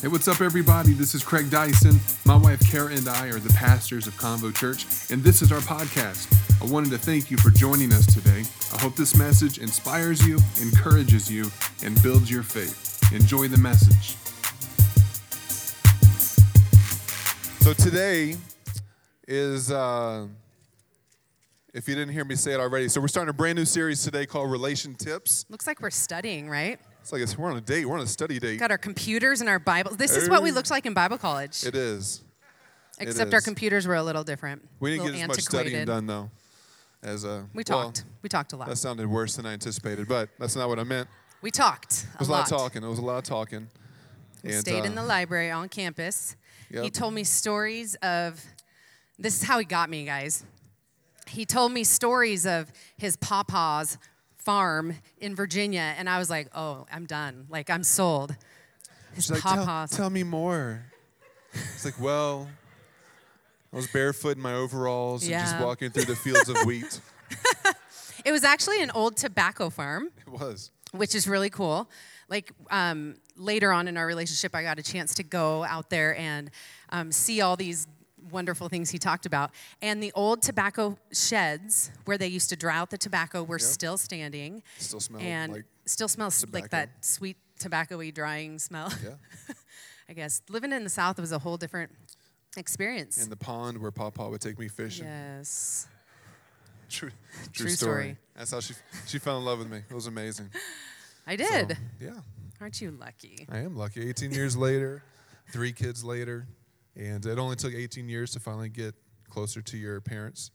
Hey, what's up, everybody? This is Craig Dyson. My wife Kara and I are the pastors of Convo Church, and this is our podcast. I wanted to thank you for joining us today. I hope this message inspires you, encourages you, and builds your faith. Enjoy the message. So today is, uh, if you didn't hear me say it already, so we're starting a brand new series today called Relation Tips. Looks like we're studying, right? It's like it's, we're on a date. We're on a study date. Got our computers and our Bibles. This is what we looked like in Bible college. It is. Except our computers were a little different. We didn't get as much studying done though. As uh, We well, talked. we talked a lot. that sounded worse than I anticipated, but that's not what I meant. we talked It was a lot, of talking. It was a lot of talking. We And, stayed in uh, the library on campus. He told me stories of. This is how he got me, guys. He told me stories of his papa's farm in Virginia, and I was like, "Oh, I'm done. Like I'm sold." His She's like, tell, tell me more. It's like, well, I was barefoot in my overalls and just walking through the fields of wheat. It was actually an old tobacco farm. It was. which is really cool. Like um, later on in our relationship, I got a chance to go out there and um, see all these wonderful things he talked about. And the old tobacco sheds where they used to dry out the tobacco were still standing. Still smell and like still smells like that sweet tobacco-y drying smell. yeah. I guess living in the South was a whole different experience. in the pond where Papa would take me fishing. yes. True, true, True story. story. That's how she she fell in love with me. It was amazing. I So, did. yeah, Aren't you lucky? I am lucky. 18 years later, three kids later, and it only took 18 years to finally get closer to your parents.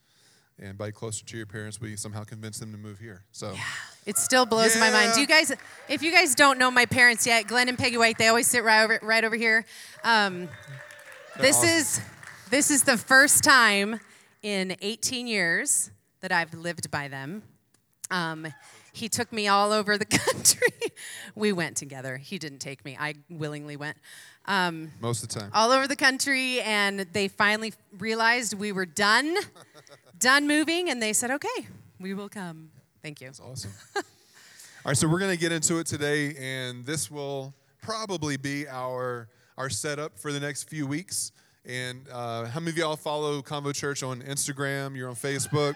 And by closer to your parents, we somehow convinced them to move here. So yeah. It still blows my mind. Do you guys, if you guys don't know my parents yet, Glenn and Peggy White, they always sit right over, right over here. Um, this awesome. is this is the first time in 18 years that I've lived by them. Um, he took me all over the country. we went together. He didn't take me. I willingly went. Um, most of the time, all over the country, and they finally realized we were done, done moving, and they said, "Okay, we will come." Thank you. That's awesome. All right, so we're going to get into it today, and this will probably be our our setup for the next few weeks. And uh, how many of y'all follow Convo Church on Instagram? You're on Facebook.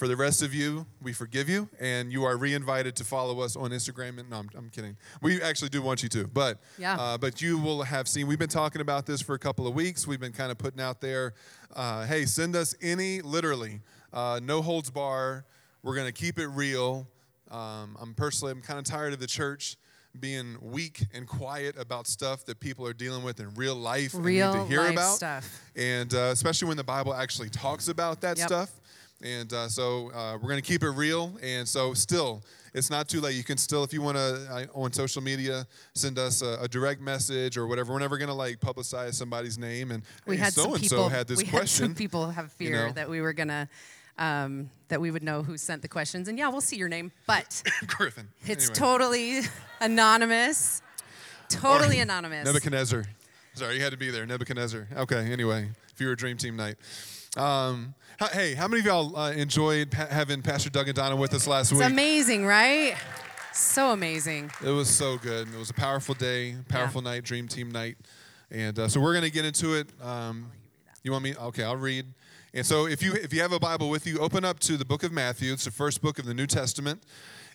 For the rest of you, we forgive you, and you are re-invited to follow us on Instagram. And no, I'm, I'm kidding. We actually do want you to, but Yeah. uh, but you will have seen. We've been talking about this for a couple of weeks. We've been kind of putting out there, uh, hey, send us any, literally, uh, no holds bar. We're gonna keep it real. Um, I'm personally, I'm kind of tired of the church being weak and quiet about stuff that people are dealing with in real life and need to hear about stuff. and uh, especially when the Bible actually talks about that Yep. stuff. And uh, so uh, we're going to keep it real. And so, still, it's not too late. You can still, if you want to, on social media, send us a, a direct message or whatever. We're never going to like publicize somebody's name. And we hey, had so and so had this we question. had some people have you fear know. that we were gonna, um, that we would know who sent the questions, and yeah, we'll see your name, but Griffin. it's Anyway. totally anonymous. Totally Or anonymous. Nebuchadnezzar. Sorry, you had to be there. Nebuchadnezzar. Okay, anyway, if you were a dream team night. Um, hey, how many of y'all uh, enjoyed pa- having Pastor Doug and Donna with us last It's week? amazing, right? So amazing. It was so good. It was a powerful day, powerful night, dream team night. And uh, so we're going to get into it. Um, you want me? Okay, I'll read. And so if you if you have a Bible with you, open up to the book of Matthew. It's the first book of the New Testament.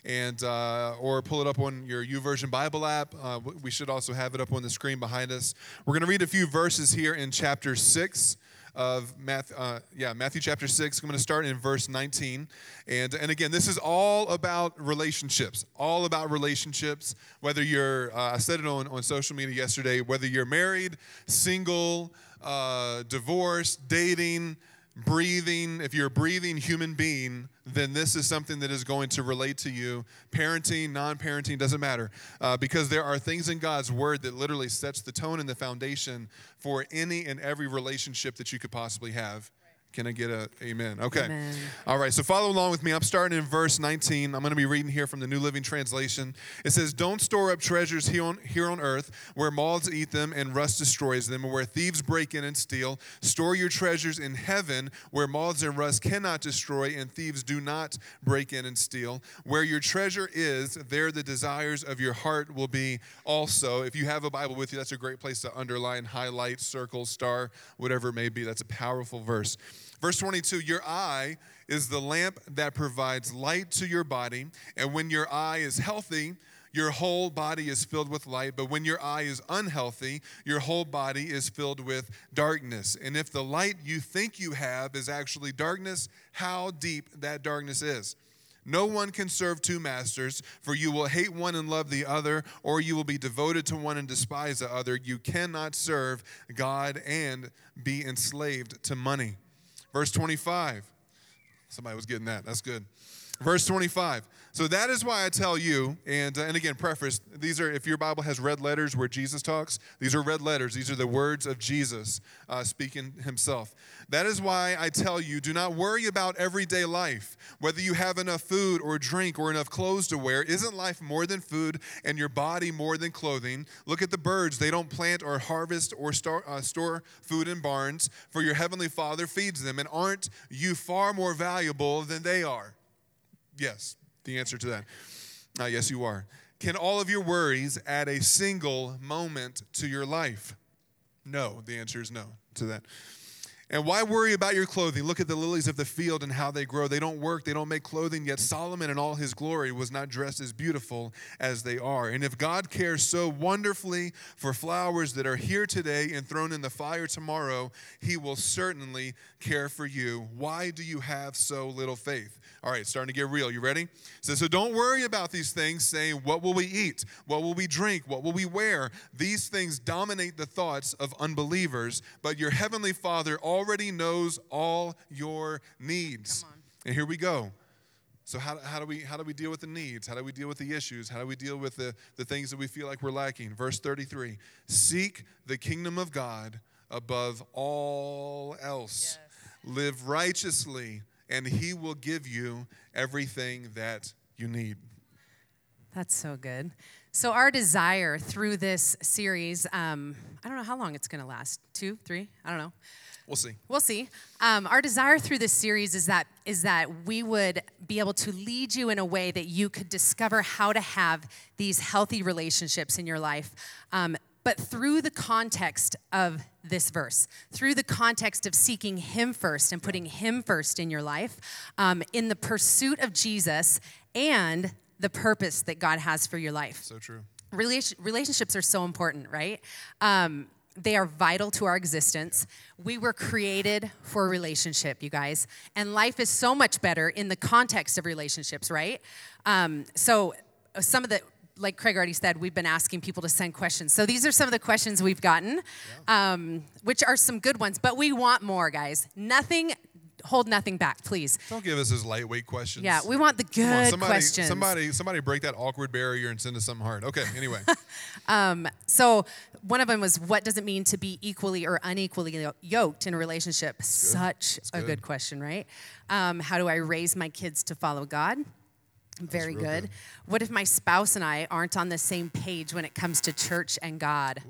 And uh, or pull it up on your YouVersion Bible app. Uh, we should also have it up on the screen behind us. We're going to read a few verses here in chapter six of Matthew, uh, yeah, Matthew chapter 6. I'm going to start in verse 19. And, and again, this is all about relationships, all about relationships. Whether you're, uh, I said it on, on social media yesterday, whether you're married, single, uh, divorced, dating, breathing, if you're a breathing human being, then this is something that is going to relate to you. Parenting, non parenting, doesn't matter. Uh, because there are things in God's word that literally sets the tone and the foundation for any and every relationship that you could possibly have. Can I get a amen? Okay. Amen. All right, so follow along with me. I'm starting in verse 19. I'm going to be reading here from the New Living Translation. It says, Don't store up treasures here on, here on earth where moths eat them and rust destroys them, or where thieves break in and steal. Store your treasures in heaven where moths and rust cannot destroy and thieves do not break in and steal. Where your treasure is, there the desires of your heart will be also. If you have a Bible with you, that's a great place to underline, highlight, circle, star, whatever it may be. That's a powerful verse. Verse 22 Your eye is the lamp that provides light to your body, and when your eye is healthy, your whole body is filled with light, but when your eye is unhealthy, your whole body is filled with darkness. And if the light you think you have is actually darkness, how deep that darkness is. No one can serve two masters, for you will hate one and love the other, or you will be devoted to one and despise the other. You cannot serve God and be enslaved to money. Verse 25. Somebody was getting that. That's good. Verse 25. So that is why I tell you, and, uh, and again, preface, these are, if your Bible has red letters where Jesus talks, these are red letters. These are the words of Jesus uh, speaking himself. That is why I tell you, do not worry about everyday life, whether you have enough food or drink or enough clothes to wear. Isn't life more than food and your body more than clothing? Look at the birds. They don't plant or harvest or store, uh, store food in barns, for your heavenly Father feeds them. And aren't you far more valuable than they are? Yes, the answer to that. Uh, yes, you are. Can all of your worries add a single moment to your life? No, the answer is no to that. And why worry about your clothing? Look at the lilies of the field and how they grow. They don't work, they don't make clothing, yet Solomon in all his glory was not dressed as beautiful as they are. And if God cares so wonderfully for flowers that are here today and thrown in the fire tomorrow, he will certainly care for you. Why do you have so little faith? All right, starting to get real. You ready? So, so don't worry about these things, saying, What will we eat? What will we drink? What will we wear? These things dominate the thoughts of unbelievers, but your heavenly Father already knows all your needs. And here we go. So how, how, do we, how do we deal with the needs? How do we deal with the issues? How do we deal with the, the things that we feel like we're lacking? Verse 33 Seek the kingdom of God above all else. Live righteously, and he will give you everything that you need. That's so good. So, our desire through this series, um, I don't know how long it's going to last two, three, I don't know. We'll see. We'll see. Um, our desire through this series is that is that we would be able to lead you in a way that you could discover how to have these healthy relationships in your life. Um, but through the context of this verse, through the context of seeking Him first and putting Him first in your life, um, in the pursuit of Jesus and the purpose that God has for your life. So true. Relation- relationships are so important, right? Um, they are vital to our existence. We were created for a relationship, you guys. And life is so much better in the context of relationships, right? Um, so, uh, some of the, like Craig already said, we've been asking people to send questions. So, these are some of the questions we've gotten, um, which are some good ones, but we want more, guys. Nothing, hold nothing back, please. Don't give us his lightweight questions. Yeah, we want the good on, somebody, questions. Somebody, somebody break that awkward barrier and send us something hard. Okay, anyway. So one of them was, what does it mean to be equally or unequally yoked in a relationship? Such a good. good question, right? Um, how do I raise my kids to follow God? Very good. good. What if my spouse and I aren't on the same page when it comes to church and God?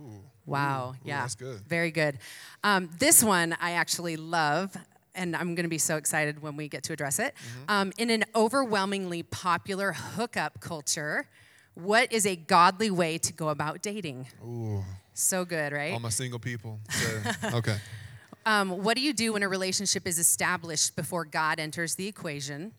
Wow, Ooh, yeah. that's good. Very good. Um, this one I actually love, and I'm going to be so excited when we get to address it. Mm-hmm. Um, in an overwhelmingly popular hookup culture, what is a godly way to go about dating? Ooh, So good, right? all my single people. So, okay. Um, what do you do when a relationship is established before God enters the equation?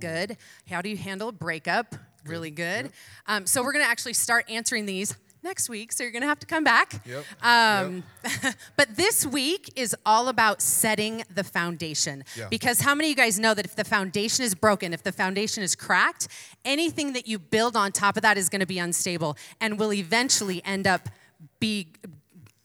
Good. How do you handle a breakup? Really good. Um, so we're going to actually start answering these next week, so you're going to have to come back. Yep. Um, but this week is all about setting the foundation. Yeah. Because how many of you guys know that if the foundation is broken, if the foundation is cracked, anything that you build on top of that is going to be unstable and will eventually end up be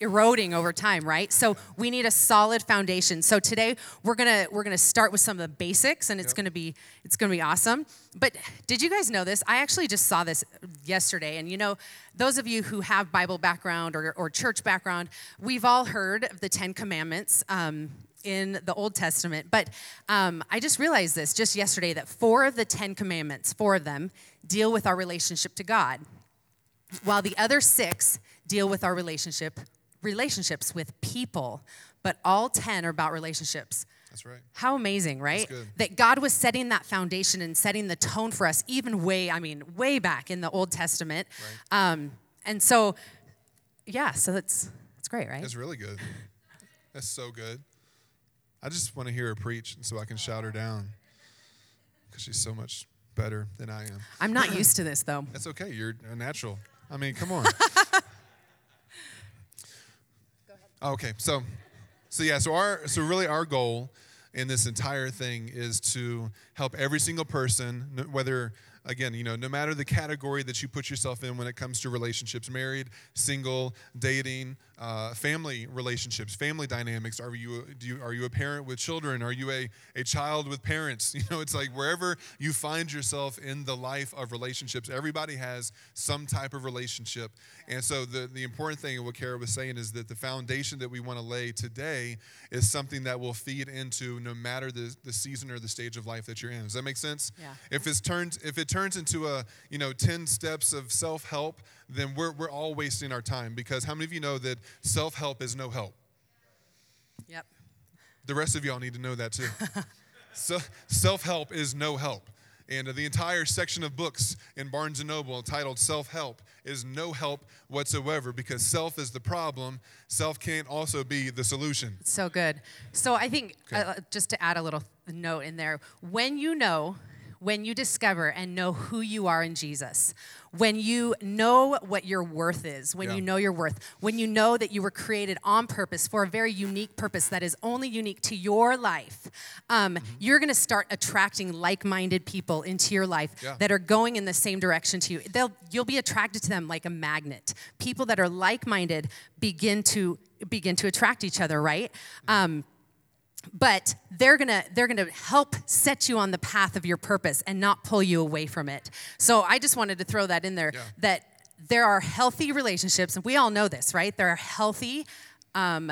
eroding over time right? So we need a solid foundation. So today we're gonna we're gonna start with some of the basics and it's gonna be it's gonna be awesome. But did you guys know this? I actually just saw this yesterday and you know those of you who have bible background or, or church background we've all heard of the ten commandments um, in the Old Testament. But um, I just realized this just yesterday that four of the Ten Commandments, four of them, deal with our relationship to God, while the other six deal with our relationship relationships with people. But all ten are about relationships. That's right. How amazing, right? That God was setting that foundation and setting the tone for us, even way, I mean, way back in the Old Testament. Um, and so, yeah, so that's that's great, right? That's really good. That's so good. I just want to hear her preach and so I can shout her down because she's so much better than I am. I'm not used to this though. That's okay. You're a natural. I mean, come on. okay, so, so yeah, so our, so really our goal in this entire thing is to help every single person, whether again, you know, no matter the category that you put yourself in when it comes to relationships, married, single, dating, uh, family relationships, family dynamics. Are you, do you are you a parent with children? Are you a, a child with parents? You know, it's like wherever you find yourself in the life of relationships, everybody has some type of relationship. And so the, the important thing, and what Kara was saying, is that the foundation that we want to lay today is something that will feed into no matter the, the season or the stage of life that you're in. Does that make sense? Yeah. If it's turned if it turns into a you know 10 steps of self-help, then we're we're all wasting our time because how many of you know that self-help is no help? Yep. The rest of y'all need to know that too. so self-help is no help. And the entire section of books in Barnes and Noble entitled Self-Help is no help whatsoever because self is the problem. Self can't also be the solution. So good. So I think Okay. uh, just to add a little note in there, when you know, when you discover and know who you are in Jesus, when you know what your worth is, when Yeah. you know your worth, when you know that you were created on purpose for a very unique purpose that is only unique to your life, um, Mm-hmm. you're going to start attracting like-minded people into your life Yeah. that are going in the same direction to you. They'll, you'll be attracted to them like a magnet. People that are like-minded begin to begin to attract each other, right? Um, but they're gonna they're gonna help set you on the path of your purpose and not pull you away from it. So I just wanted to throw that in there Yeah. that there are healthy relationships, and we all know this, right? There are healthy. Um,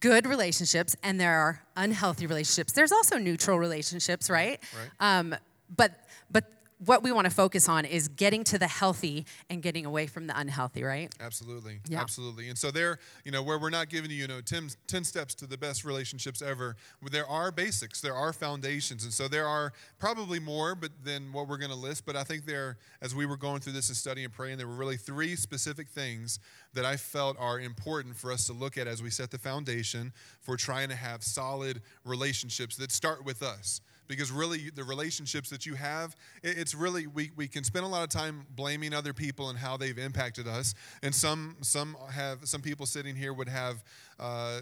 Good relationships and there are unhealthy relationships. There's also neutral relationships, right? Right. Um, but but what we want to focus on is getting to the healthy and getting away from the unhealthy, right? Absolutely. Yeah. Absolutely. And so there, you know, where we're not giving you, you know, 10, 10 steps to the best relationships ever, there are basics, there are foundations. And so there are probably more but than what we're going to list, but I think there as we were going through this and studying and praying, there were really three specific things that I felt are important for us to look at as we set the foundation for trying to have solid relationships that start with us because really the relationships that you have it's really we, we can spend a lot of time blaming other people and how they've impacted us. And some some have some people sitting here would have uh,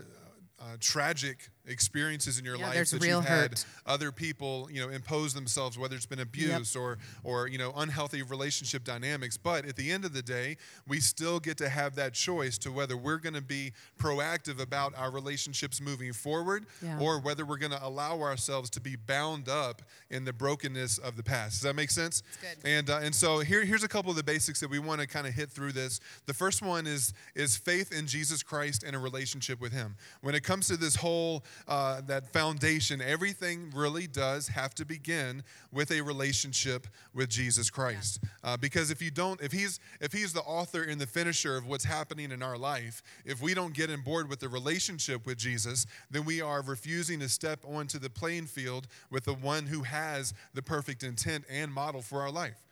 uh, tragic experiences in your Yeah, life that you've had hurt. other people you know impose themselves whether it's been abuse or or you know unhealthy relationship dynamics but at the end of the day we still get to have that choice to whether we're going to be proactive about our relationships moving forward Yeah. or whether we're going to allow ourselves to be bound up in the brokenness of the past does that make sense good. and uh, and so here here's a couple of the basics that we want to kind of hit through this the first one is is faith in jesus christ and a relationship with him when it comes to this whole uh, that foundation everything really does have to begin with a relationship with jesus christ uh, because if you don't if he's if he's the author and the finisher of what's happening in our life if we don't get on board with the relationship with jesus then we are refusing to step onto the playing field with the one who has the perfect intent and model for our life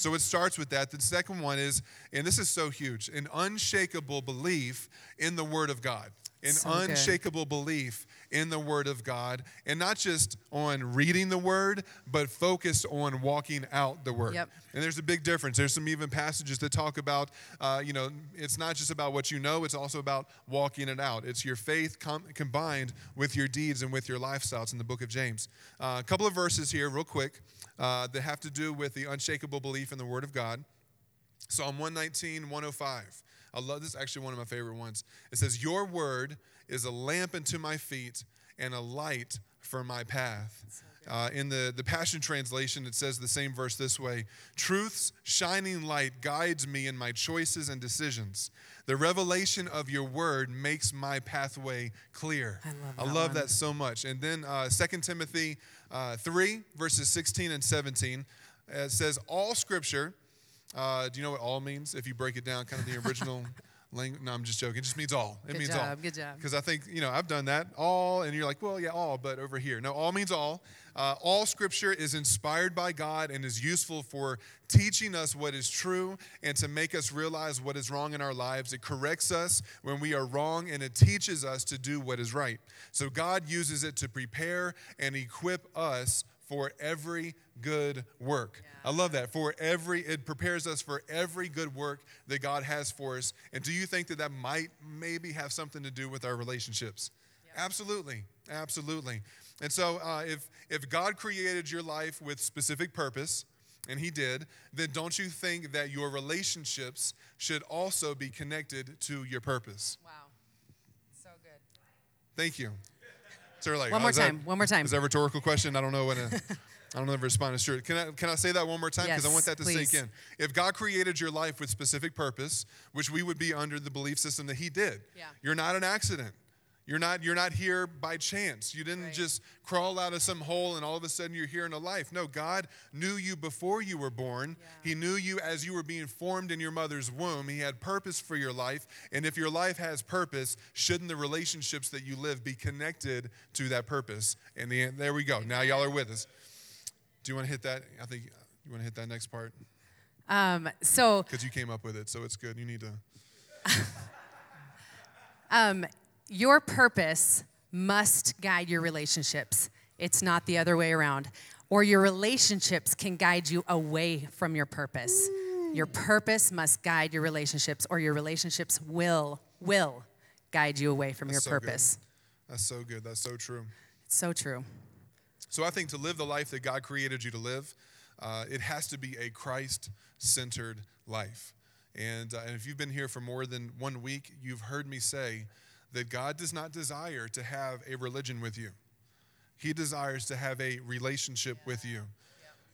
so it starts with that. The second one is, and this is so huge, an unshakable belief in the Word of God. An So good. unshakable belief in the Word of God. And not just on reading the Word, but focused on walking out the Word. Yep. And there's a big difference. There's some even passages that talk about, uh, you know, it's not just about what you know, it's also about walking it out. It's your faith com- combined with your deeds and with your lifestyles in the book of James. Uh, a couple of verses here, real quick, uh, that have to do with the unshakable belief in the Word of God. Psalm 119, 105. I love this, is actually one of my favorite ones. It says, Your word is a lamp unto my feet and a light for my path. Uh, in the, the Passion Translation, it says the same verse this way Truth's shining light guides me in my choices and decisions. The revelation of your word makes my pathway clear. I love that, I love that so much. And then uh, 2 Timothy uh, 3, verses 16 and 17, uh, it says, All scripture, uh, do you know what all means? If you break it down, kind of the original language. No, I'm just joking. It just means all. It Good means all. job, good job. Because I think, you know, I've done that. All, and you're like, well, yeah, all, but over here. No, all means all. Uh, all scripture is inspired by God and is useful for teaching us what is true and to make us realize what is wrong in our lives. It corrects us when we are wrong and it teaches us to do what is right. So God uses it to prepare and equip us for every good work. I love that. For every, it prepares us for every good work that God has for us. And do you think that that might maybe have something to do with our relationships? Absolutely, absolutely. And so, uh, if if God created your life with specific purpose, and He did, then don't you think that your relationships should also be connected to your purpose? Wow. So good. Thank you. So like, One more is that- time, one more time. Is that a rhetorical question? I don't know what. I don't know if responding to it. Can I can I say that one more time because I want that to please. sink in. If God created your life with specific purpose, which we would be under the belief system that He did, Yeah. you're not an accident. You're not you're not here by chance. You didn't Right. just crawl out of some hole and all of a sudden you're here in a life. No, God knew you before you were born. He knew you as you were being formed in your mother's womb. He had purpose for your life. And if your life has purpose, shouldn't the relationships that you live be connected to that purpose? And the, there we go. Now y'all are with us. Do you want to hit that? I think you want to hit that next part Um, so because you came up with it, so it's good. You need to. um, your purpose must guide your relationships. It's not the other way around. Or your relationships can guide you away from your purpose. Your purpose must guide your relationships, or your relationships will will guide you away from That's so your good. purpose. That's so good. That's so true. It's so true. So I think to live the life that God created you to live, uh, it has to be a Christ centered life. And, uh, and if you've been here for more than one week, you've heard me say that God does not desire to have a religion with you, He desires to have a relationship with you.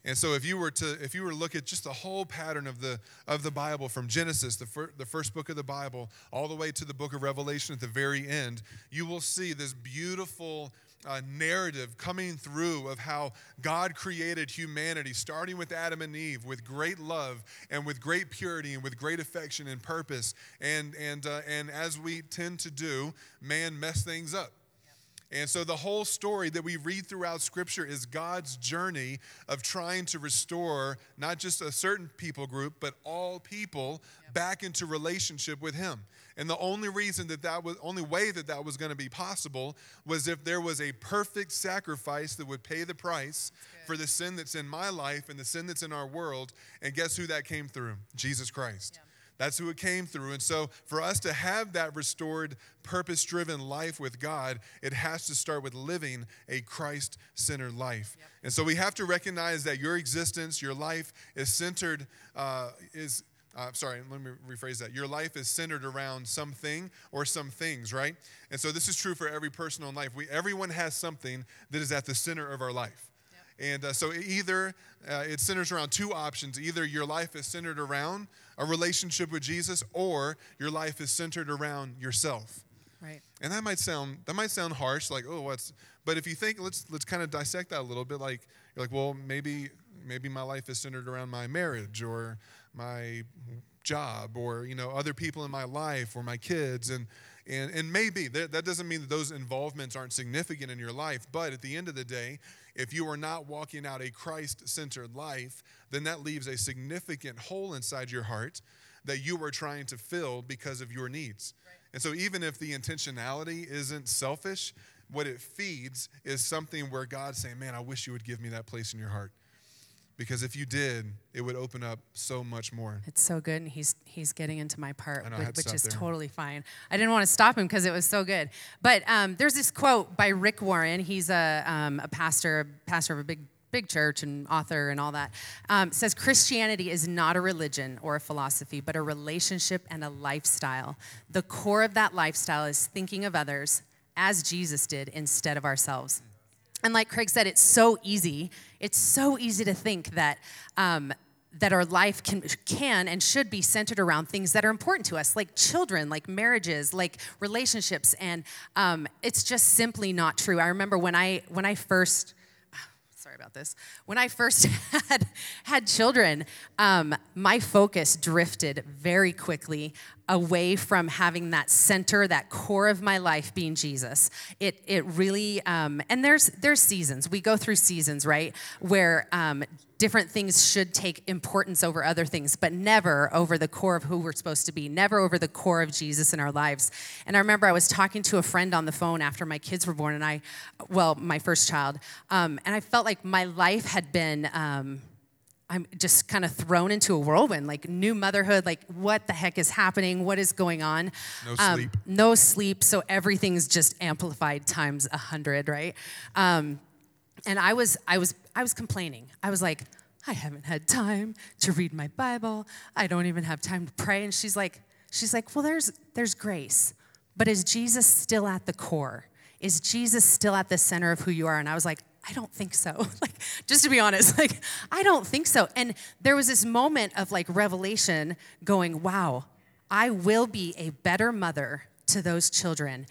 And so if you were to if you were to look at just the whole pattern of the of the Bible from Genesis, the, fir- the first book of the Bible, all the way to the book of Revelation at the very end, you will see this beautiful uh, narrative coming through of how God created humanity, starting with Adam and Eve, with great love and with great purity and with great affection and purpose. And and uh, and as we tend to do, man messed things up. And so the whole story that we read throughout Scripture is God's journey of trying to restore not just a certain people group, but all people back into relationship with Him. And the only reason that that was, only way that that was going to be possible was if there was a perfect sacrifice that would pay the price for the sin that's in my life and the sin that's in our world. And guess who that came through? Jesus Christ. That's who it came through. And so, for us to have that restored, purpose driven life with God, it has to start with living a Christ centered life. And so, we have to recognize that your existence, your life is centered, uh, is. Uh, sorry, let me rephrase that. Your life is centered around something or some things, right? And so this is true for every person in life. We, everyone has something that is at the center of our life. And uh, so either uh, it centers around two options. Either your life is centered around a relationship with Jesus, or your life is centered around yourself. Right. And that might sound that might sound harsh, like oh, what's? But if you think, let's let's kind of dissect that a little bit. Like you're like, well, maybe maybe my life is centered around my marriage or my job or you know other people in my life or my kids. And and and maybe that, that doesn't mean that those involvements aren't significant in your life but at the end of the day if you are not walking out a christ-centered life then that leaves a significant hole inside your heart that you are trying to fill because of your needs. And so even if the intentionality isn't selfish what it feeds is something where god's saying man i wish you would give me that place in your heart because if you did, it would open up so much more. It's so good, and he's he's getting into my part, know, which, which is there. totally fine. I didn't want to stop him because it was so good. But um, there's this quote by Rick Warren. He's a um, a pastor, pastor of a big big church and author and all that. Um, says Christianity is not a religion or a philosophy, but a relationship and a lifestyle. The core of that lifestyle is thinking of others as Jesus did instead of ourselves. And like Craig said, it's so easy. It's so easy to think that um, that our life can, can and should be centered around things that are important to us, like children, like marriages, like relationships, and um, it's just simply not true. I remember when I when I first sorry about this. When I first had had children, um, my focus drifted very quickly away from having that center, that core of my life being Jesus. It it really um, and there's there's seasons. We go through seasons, right, where um, different things should take importance over other things, but never over the core of who we're supposed to be, never over the core of Jesus in our lives. And I remember I was talking to a friend on the phone after my kids were born, and I, well, my first child, um, and I felt like my life had been. Um, I'm just kind of thrown into a whirlwind, like new motherhood, like what the heck is happening? What is going on? No Um, sleep. no sleep, so everything's just amplified times a hundred, right? Um, and I was, I was, I was complaining. I was like, I haven't had time to read my Bible. I don't even have time to pray. And she's like, she's like, well, there's, there's grace, but is Jesus still at the core? Is Jesus still at the center of who you are? And I was like, I don't think so. like, just to be honest, like, I don't think so. And there was this moment of like revelation going, wow, I will be a better mother to those children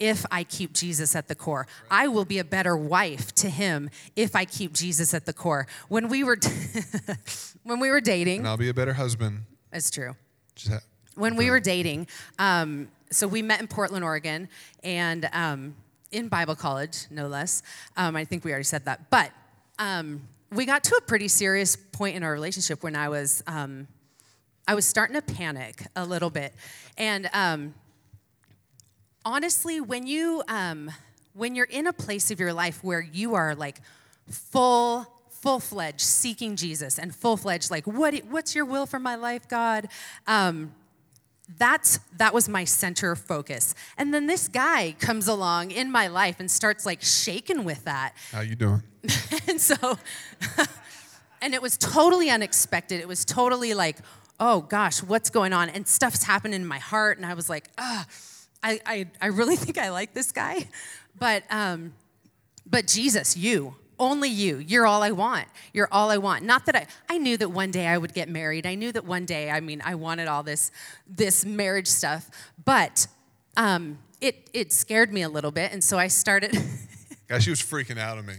if I keep Jesus at the core. I will be a better wife to him if I keep Jesus at the core. When we were when we were dating, And I'll be a better husband. it's true. Just ha- When we were dating, um, so we met in Portland, Oregon, and um, in Bible college, no less. Um, I think we already said that, but um, we got to a pretty serious point in our relationship when I was um, I was starting to panic a little bit, and um, honestly, when you um, when you're in a place of your life where you are like full full fledged seeking Jesus and full fledged like what what's your will for my life, God? That's that was my center focus. And then this guy comes along in my life and starts like shaking with that. How you doing? and so and it was totally unexpected. It was totally like oh gosh what's going on? And stuff's happened in my heart and i was like ah I, I, I really think i like this guy. But um but jesus you only you you're all i want you're all i want not that i i knew that one day i would get married i knew that one day i mean i wanted all this this marriage stuff but um it it scared me a little bit and so i started Yeah, she was freaking out on me.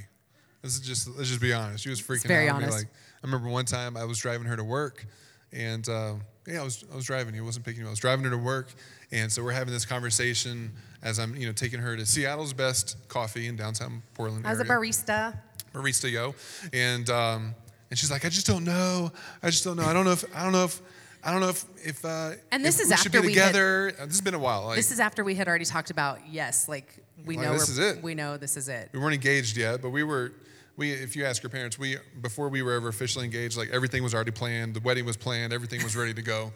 This is just let's just be honest. She was freaking very out on me. honest. Like I remember one time I was driving her to work, and uh, yeah, I was I was driving you. I wasn't picking me. up. I was driving her to work, and so we're having this conversation as I'm you know taking her to Seattle's best coffee in downtown Portland. i was a barista barista yo, and um, and she's like, I just don't know. I just don't know. I don't know if I don't know if I don't know if if uh, And this if is we should after be we had- together. Uh, this has been a while. Like This is after we had already talked about yes, like we Like, know this is it. we know this is it. we weren't engaged yet, but we were. We, if you ask your parents, we before we were ever officially engaged, like everything was already planned. The wedding was planned. Everything was ready to go.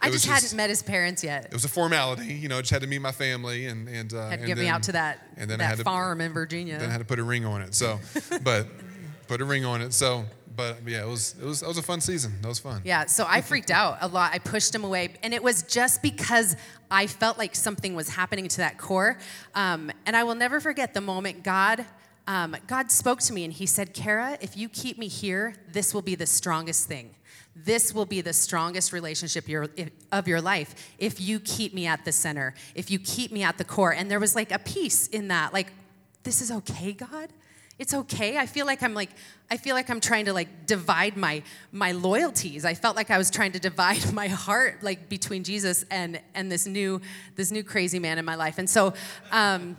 I just, hadn't met his parents yet. It was a formality, you know. Just had to meet my family and and uh, Had to and get me out to that and then I that had to, farm in Virginia. Then I had to put a ring on it. So, but put a ring on it. So, but yeah, it was it was that was a fun season. That was fun. Yeah, so I freaked out a lot. I pushed him away, and it was just because I felt like something was happening to that core. Um, and I will never forget the moment God. Um, God spoke to me and He said, Kara, if you keep me here, this will be the strongest thing. This will be the strongest relationship of your life if you keep me at the center, if you keep me at the core. And there was like a peace in that, like, this is okay, God? It's okay? I feel like i'm like i feel like i'm trying to like divide my my loyalties. I felt like i was trying to divide my heart like between jesus and and this new this new crazy man in my life. And so um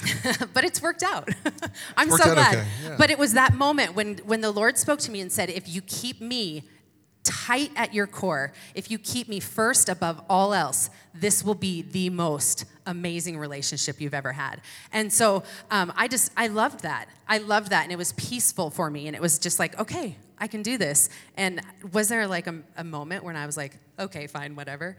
but it's worked out. I'm worked so out glad. okay, yeah. but it was that moment when when the lord spoke to me and said if you keep me tight at your core, if you keep me first above all else, this will be the most amazing relationship you've ever had. And so um, I just, I loved that. I loved that. And it was peaceful for me. And it was just like, okay, I can do this. And was there like a, a moment when I was like, okay, fine, whatever?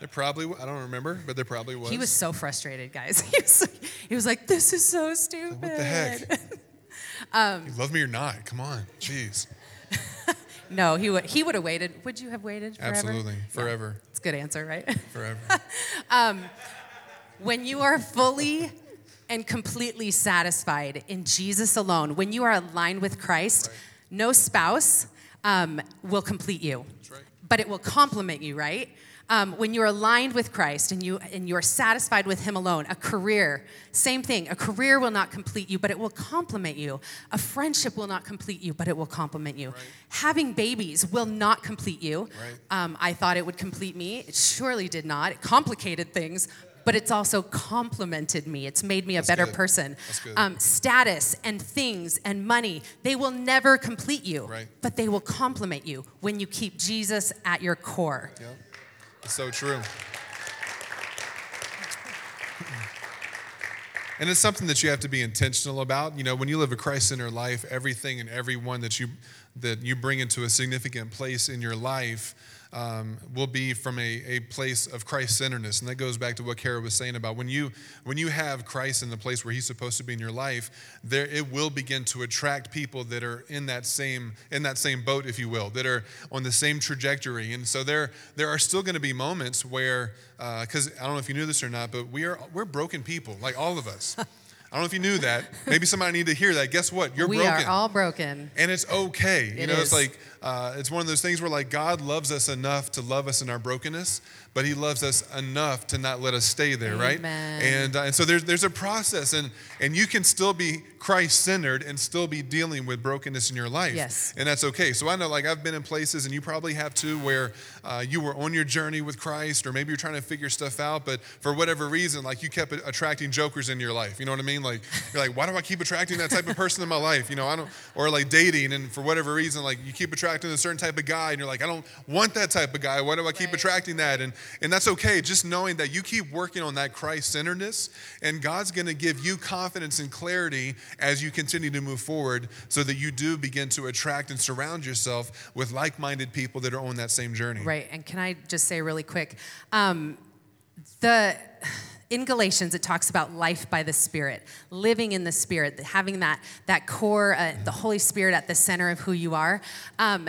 There probably I don't remember, but there probably was. He was so frustrated, guys. He was, like, he was like, this is so stupid. What the heck? Um, you love me or not? Come on, jeez. No, he would, he would have waited. Would you have waited forever? Absolutely, forever, It's a good answer, right? forever. when you are fully and completely satisfied in Jesus alone. When you are aligned with Christ, Right. no spouse um, will complete you, right. but it will complement you, right? Um, when you're aligned with Christ and you and you're satisfied with Him alone, a career, same thing. A career will not complete you, but it will complement you. A friendship will not complete you, but it will complement you. Having babies will not complete you. Right. Um, I thought it would complete me. It surely did not. It complicated things, but it's also complemented me. It's made me a better good. person. Um, status and things and money, they will never complete you, Right. but they will complement you when you keep Jesus at your core. Yeah. It's so true. And it's something that you have to be intentional about. You know, when you live a Christ-centered life, everything and everyone that you that you bring into a significant place in your life um, will be from a, a place of Christ-centeredness, and that goes back to what Kara was saying about when you when you have Christ in the place where He's supposed to be in your life, there it will begin to attract people that are in that same in that same boat, if you will, that are on the same trajectory. And so there there are still going to be moments where, because I don't know if you knew this or not, but we are we're broken people, like all of us. I don't know if you knew that. Maybe somebody need to hear that. Guess what? You're we broken We are all broken. and it's okay. You It know, is. it's like uh, it's one of those things where like God loves us enough to love us in our brokenness, but He loves us enough to not let us stay there, right? And uh, and so there's there's a process, and and you can still be Christ centered and still be dealing with brokenness in your life. Yes. and that's okay. So I know like I've been in places, and you probably have too, where uh, you were on your journey with Christ, or maybe you're trying to figure stuff out, but for whatever reason, like you kept attracting jokers in your life. You know what I mean? Like you're like, why do I keep attracting that type of person in my life? You know, I don't, or like dating, and for whatever reason, like you keep attracting a certain type of guy, and you're like, I don't want that type of guy. Why do I keep Right. attracting that? And and that's okay. Just knowing that you keep working on that Christ centeredness, and God's going to give you confidence and clarity as you continue to move forward, so that you do begin to attract and surround yourself with like-minded people that are on that same journey. Right. And can I just say really quick? Um, the in Galatians it talks about life by the Spirit, living in the Spirit, having that that core, uh, the Holy Spirit at the center of who you are. Um,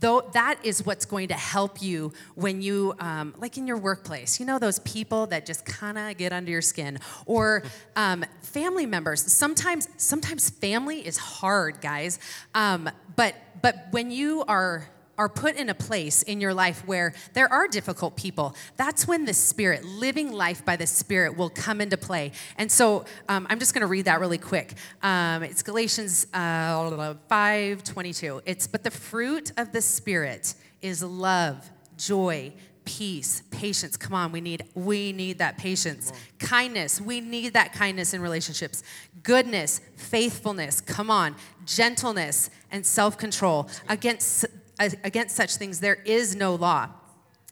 though that is what's going to help you when you um, like in your workplace you know those people that just kind of get under your skin? Or um, family members. Sometimes sometimes family is hard guys. Um, but but when you are are put in a place in your life where there are difficult people, that's when the Spirit, living life by the Spirit, will come into play. And so um, I'm just going to read that really quick. Um, it's Galatians uh, 5 22. It's, but the fruit of the Spirit is love, joy, peace patience. Come on we need we need that patience. Kindness we need that kindness in relationships. Goodness faithfulness come on. Gentleness and self-control. Against against such things there is no law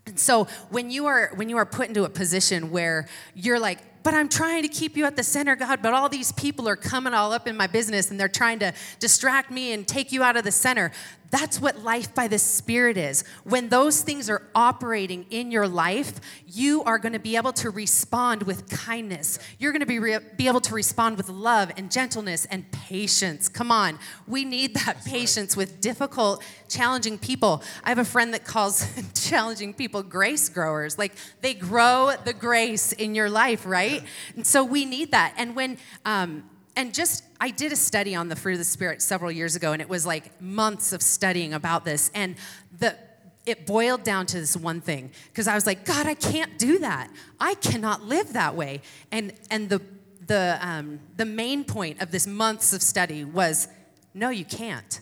and so when you are when you are put into a position where you're like but I'm trying to keep you at the center, God, but all these people are coming all up in my business and they're trying to distract me and take you out of the center. That's what life by the Spirit is. When those things are operating in your life, you are going to be able to respond with kindness. You're going to be, re- be able to respond with love and gentleness and patience. Come on. We need that patience with difficult, challenging people. I have a friend that calls challenging people grace growers. Like they grow the grace in your life, right? And so we need that. And when, um, and just I did a study on the fruit of the spirit several years ago, and it was like months of studying about this, and the it boiled down to this one thing because I was like, God, I can't do that. I cannot live that way. And and the the um, the main point of this months of study was, no, you can't.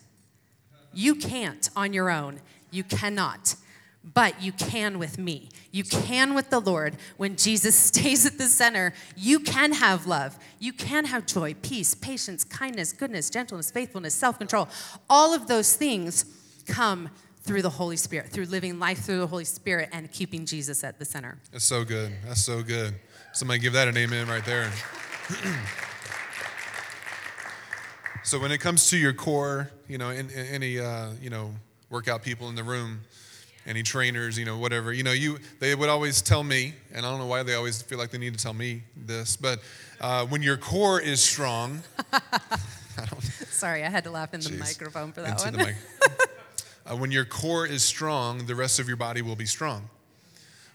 You can't on your own. You cannot. But you can with me. You can with the Lord. When Jesus stays at the center, you can have love. You can have joy, peace, patience, kindness, goodness, gentleness, faithfulness, self control. All of those things come through the Holy Spirit, through living life through the Holy Spirit and keeping Jesus at the center. That's so good. That's so good. Somebody give that an amen right there. so when it comes to your core, you know, in, in any uh, you know workout people in the room, any trainers, you know, whatever, you know, you they would always tell me, and I don't know why they always feel like they need to tell me this, but uh, when your core is strong, Sorry, I had to laugh in the Jeez. microphone for that one. uh, when your core is strong, the rest of your body will be strong.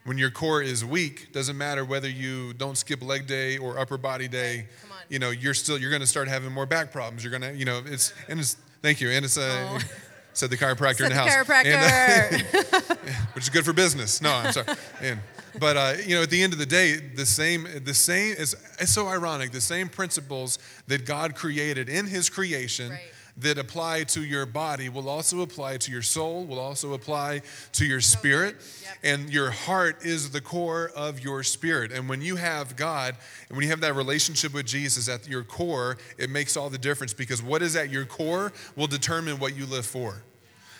When your core is weak, doesn't matter whether you don't skip leg day or upper body day. Come on. You know, you're still you're going to start having more back problems. You're going to, you know, it's and it's thank you. And it's a Oh. said the chiropractor Said in the, the house. chiropractor. And, uh, which is good for business. No, I'm sorry. And, but uh, you know, at the end of the day, the same, the same is it's so ironic. The same principles that God created in His creation Right. That apply to your body will also apply to your soul. Will also apply to your spirit, and your heart is the core of your spirit. And when you have God, and when you have that relationship with Jesus at your core, it makes all the difference because what is at your core will determine what you live for.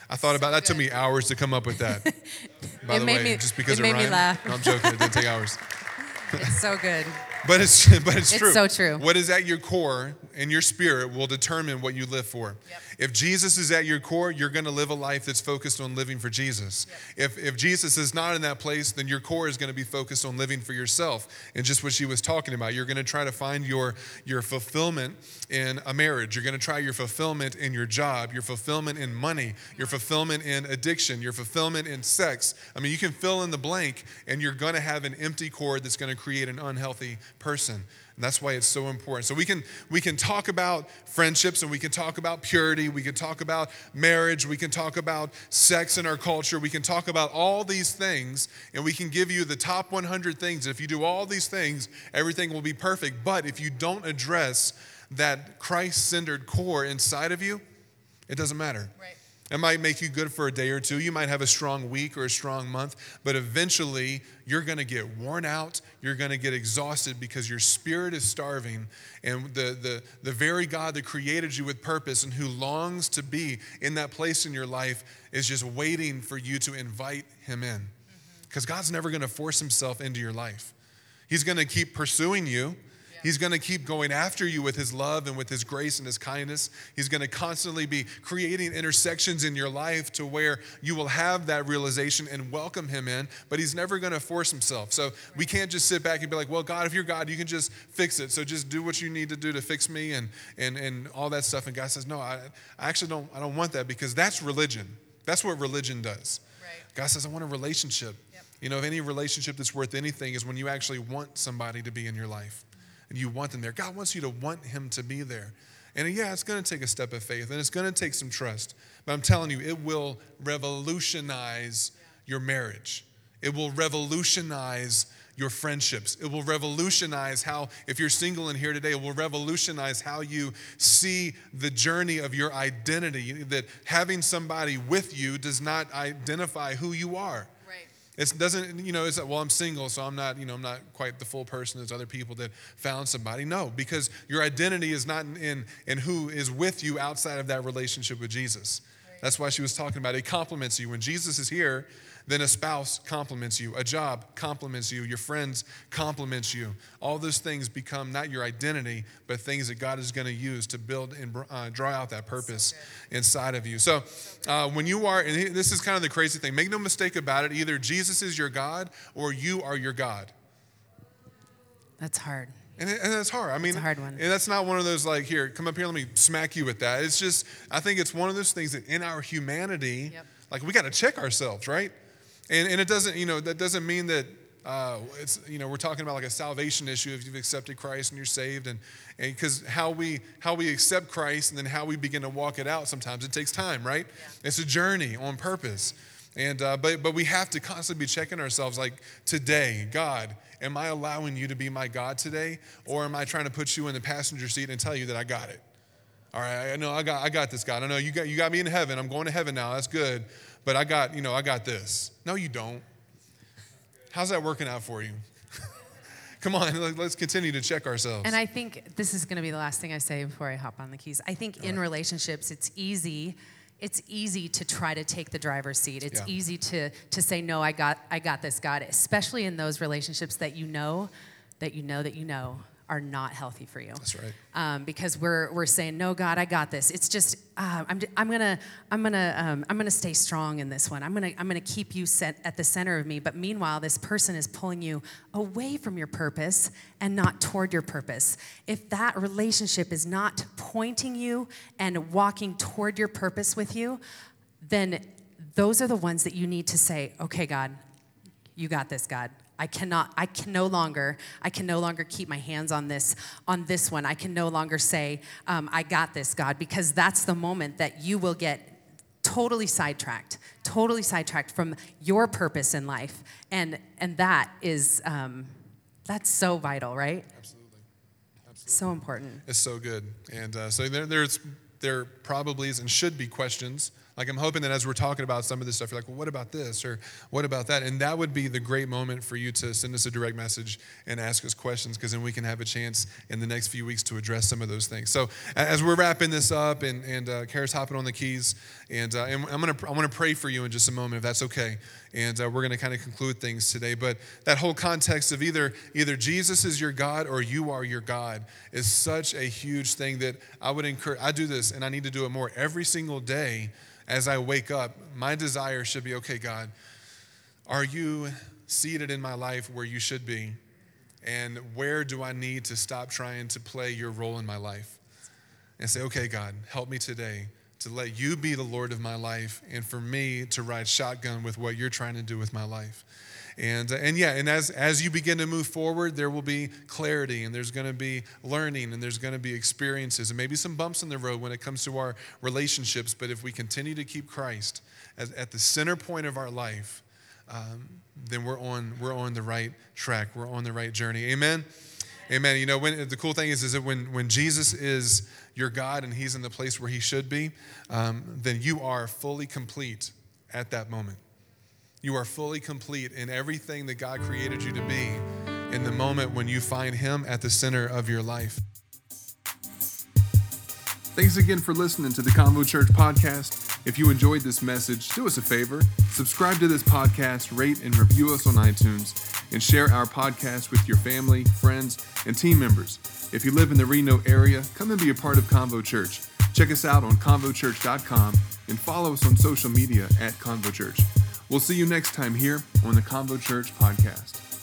I thought about that. Took me hours to come up with that. By It the made way, me- just because it made me laugh. No, I'm joking. It didn't take hours. it's so good. But it's but it's, It's true. so true. What is at your core and your spirit will determine what you live for. Yep. If Jesus is at your core, you're going to live a life that's focused on living for Jesus. If if Jesus is not in that place, then your core is going to be focused on living for yourself. And just what she was talking about, you're going to try to find your your fulfillment in a marriage. You're going to try your fulfillment in your job, your fulfillment in money, your fulfillment in addiction, your fulfillment in sex. I mean, you can fill in the blank and you're going to have an empty core that's going to create an unhealthy person. And that's why it's so important. So we can we can talk about friendships and we can talk about purity, we can talk about marriage, we can talk about sex in our culture, we can talk about all these things and we can give you the top 100 things. If you do all these things, everything will be perfect. But if you don't address that Christ-centered core inside of you, it doesn't matter. Right. It might make you good for a day or two. You might have a strong week or a strong month, but eventually you're going to get worn out. You're going to get exhausted because your spirit is starving. And the, the, the very God that created you with purpose and who longs to be in that place in your life is just waiting for you to invite him in. Mm-hmm. Because God's never going to force himself into your life. He's going to keep pursuing you. He's going to keep going after you with his love and with his grace and his kindness. He's going to constantly be creating intersections in your life to where you will have that realization and welcome him in, but he's never going to force himself. So we can't just sit back and be like, well, God, if you're God, you can just fix it. So just do what you need to do to fix me and, and, and all that stuff. And God says, no, I, I actually don't, I don't want that because that's religion. That's what religion does. Right. God says, I want a relationship. Yep. You know, if any relationship that's worth anything is when you actually want somebody to be in your life and you want them there. God wants you to want Him to be there. And yeah, it's going to take a step of faith and it's going to take some trust. But I'm telling you, it will revolutionize your marriage, it will revolutionize your friendships. It will revolutionize how, if you're single in here today, it will revolutionize how you see the journey of your identity. That having somebody with you does not identify who you are. It doesn't, you know, it's like, well, I'm single, so I'm not, you know, I'm not quite the full person as other people that found somebody. No, because your identity is not in, in who is with you outside of that relationship with Jesus. That's why she was talking about it. It compliments you. When Jesus is here, then a spouse compliments you, a job compliments you, your friends compliments you. All those things become not your identity, but things that God is going to use to build and uh, draw out that purpose inside of you. So uh, when you are, and this is kind of the crazy thing, make no mistake about it, either Jesus is your God or you are your God. That's hard. And, it, and that's hard. I mean, a hard one. And that's not one of those like, here, come up here, let me smack you with that. It's just, I think it's one of those things that in our humanity, Yep. like we got to check ourselves, right? And, and it doesn't, you know, that doesn't mean that uh, it's, you know, we're talking about like a salvation issue if you've accepted Christ and you're saved, and because how we how we accept Christ and then how we begin to walk it out. Sometimes it takes time, right? It's a journey on purpose. And uh, but but we have to constantly be checking ourselves. Like today, God, am I allowing you to be my God today, or am I trying to put you in the passenger seat and tell you that I got it? All right, I know I got I got this, God. I know you got you got me in heaven. I'm going to heaven now. That's good. But I got you know I got this. No, you don't. How's that working out for you? Come on, let- let's continue to check ourselves. And I think this is going to be the last thing I say before I hop on the keys. I think in relationships, it's easy. It's easy to try to take the driver's seat. It's Yeah. easy to to say no. I got I got this. God, especially in those relationships that you know, that you know that you know are not healthy for you. That's right. Um, because we're we're saying no, God, I got this. It's just uh, I'm I'm gonna I'm gonna um, I'm gonna stay strong in this one. I'm gonna I'm gonna keep you set at the center of me. But meanwhile, this person is pulling you away from your purpose and not toward your purpose. If that relationship is not pointing you and walking toward your purpose with you, then those are the ones that you need to say, okay, God, You got this, God. I cannot, I can no longer, I can no longer keep my hands on this, on this one. I can no longer say, um, I got this, God, because that's the moment that you will get totally sidetracked, totally sidetracked from your purpose in life. And, and that is, um, that's so vital, right? Absolutely. Absolutely. So important. It's so good. And uh, so there, there's there probably is and should be questions like, I'm hoping that as we're talking about some of this stuff, you're like, well, what about this? Or what about that? And that would be the great moment for you to send us a direct message and ask us questions, because then we can have a chance in the next few weeks to address some of those things. So, as we're wrapping this up, and, and uh, Kara's hopping on the keys, and, uh, and I'm going to I'm gonna pray for you in just a moment, if that's okay. And uh, we're going to kind of conclude things today. But that whole context of either, either Jesus is your God or you are your God is such a huge thing that I would encourage. I do this, and I need to do it more every single day as I wake up, my desire should be okay, God, are you seated in my life where you should be? And where do I need to stop trying to play your role in my life? And say, okay, God, help me today to let you be the Lord of my life and for me to ride shotgun with what you're trying to do with my life. And, uh, and yeah, and as, as you begin to move forward, there will be clarity and there's going to be learning and there's going to be experiences and maybe some bumps in the road when it comes to our relationships. But if we continue to keep Christ as, at the center point of our life, um, then we're on, we're on the right track. We're on the right journey. Amen? Amen. You know, when, the cool thing is, is that when, when Jesus is your God and he's in the place where he should be, um, then you are fully complete at that moment. You are fully complete in everything that God created you to be in the moment when you find Him at the center of your life. Thanks again for listening to the Convo Church podcast. If you enjoyed this message, do us a favor subscribe to this podcast, rate and review us on iTunes, and share our podcast with your family, friends, and team members. If you live in the Reno area, come and be a part of Convo Church. Check us out on convochurch.com and follow us on social media at Convo Church. We'll see you next time here on the Convo Church podcast.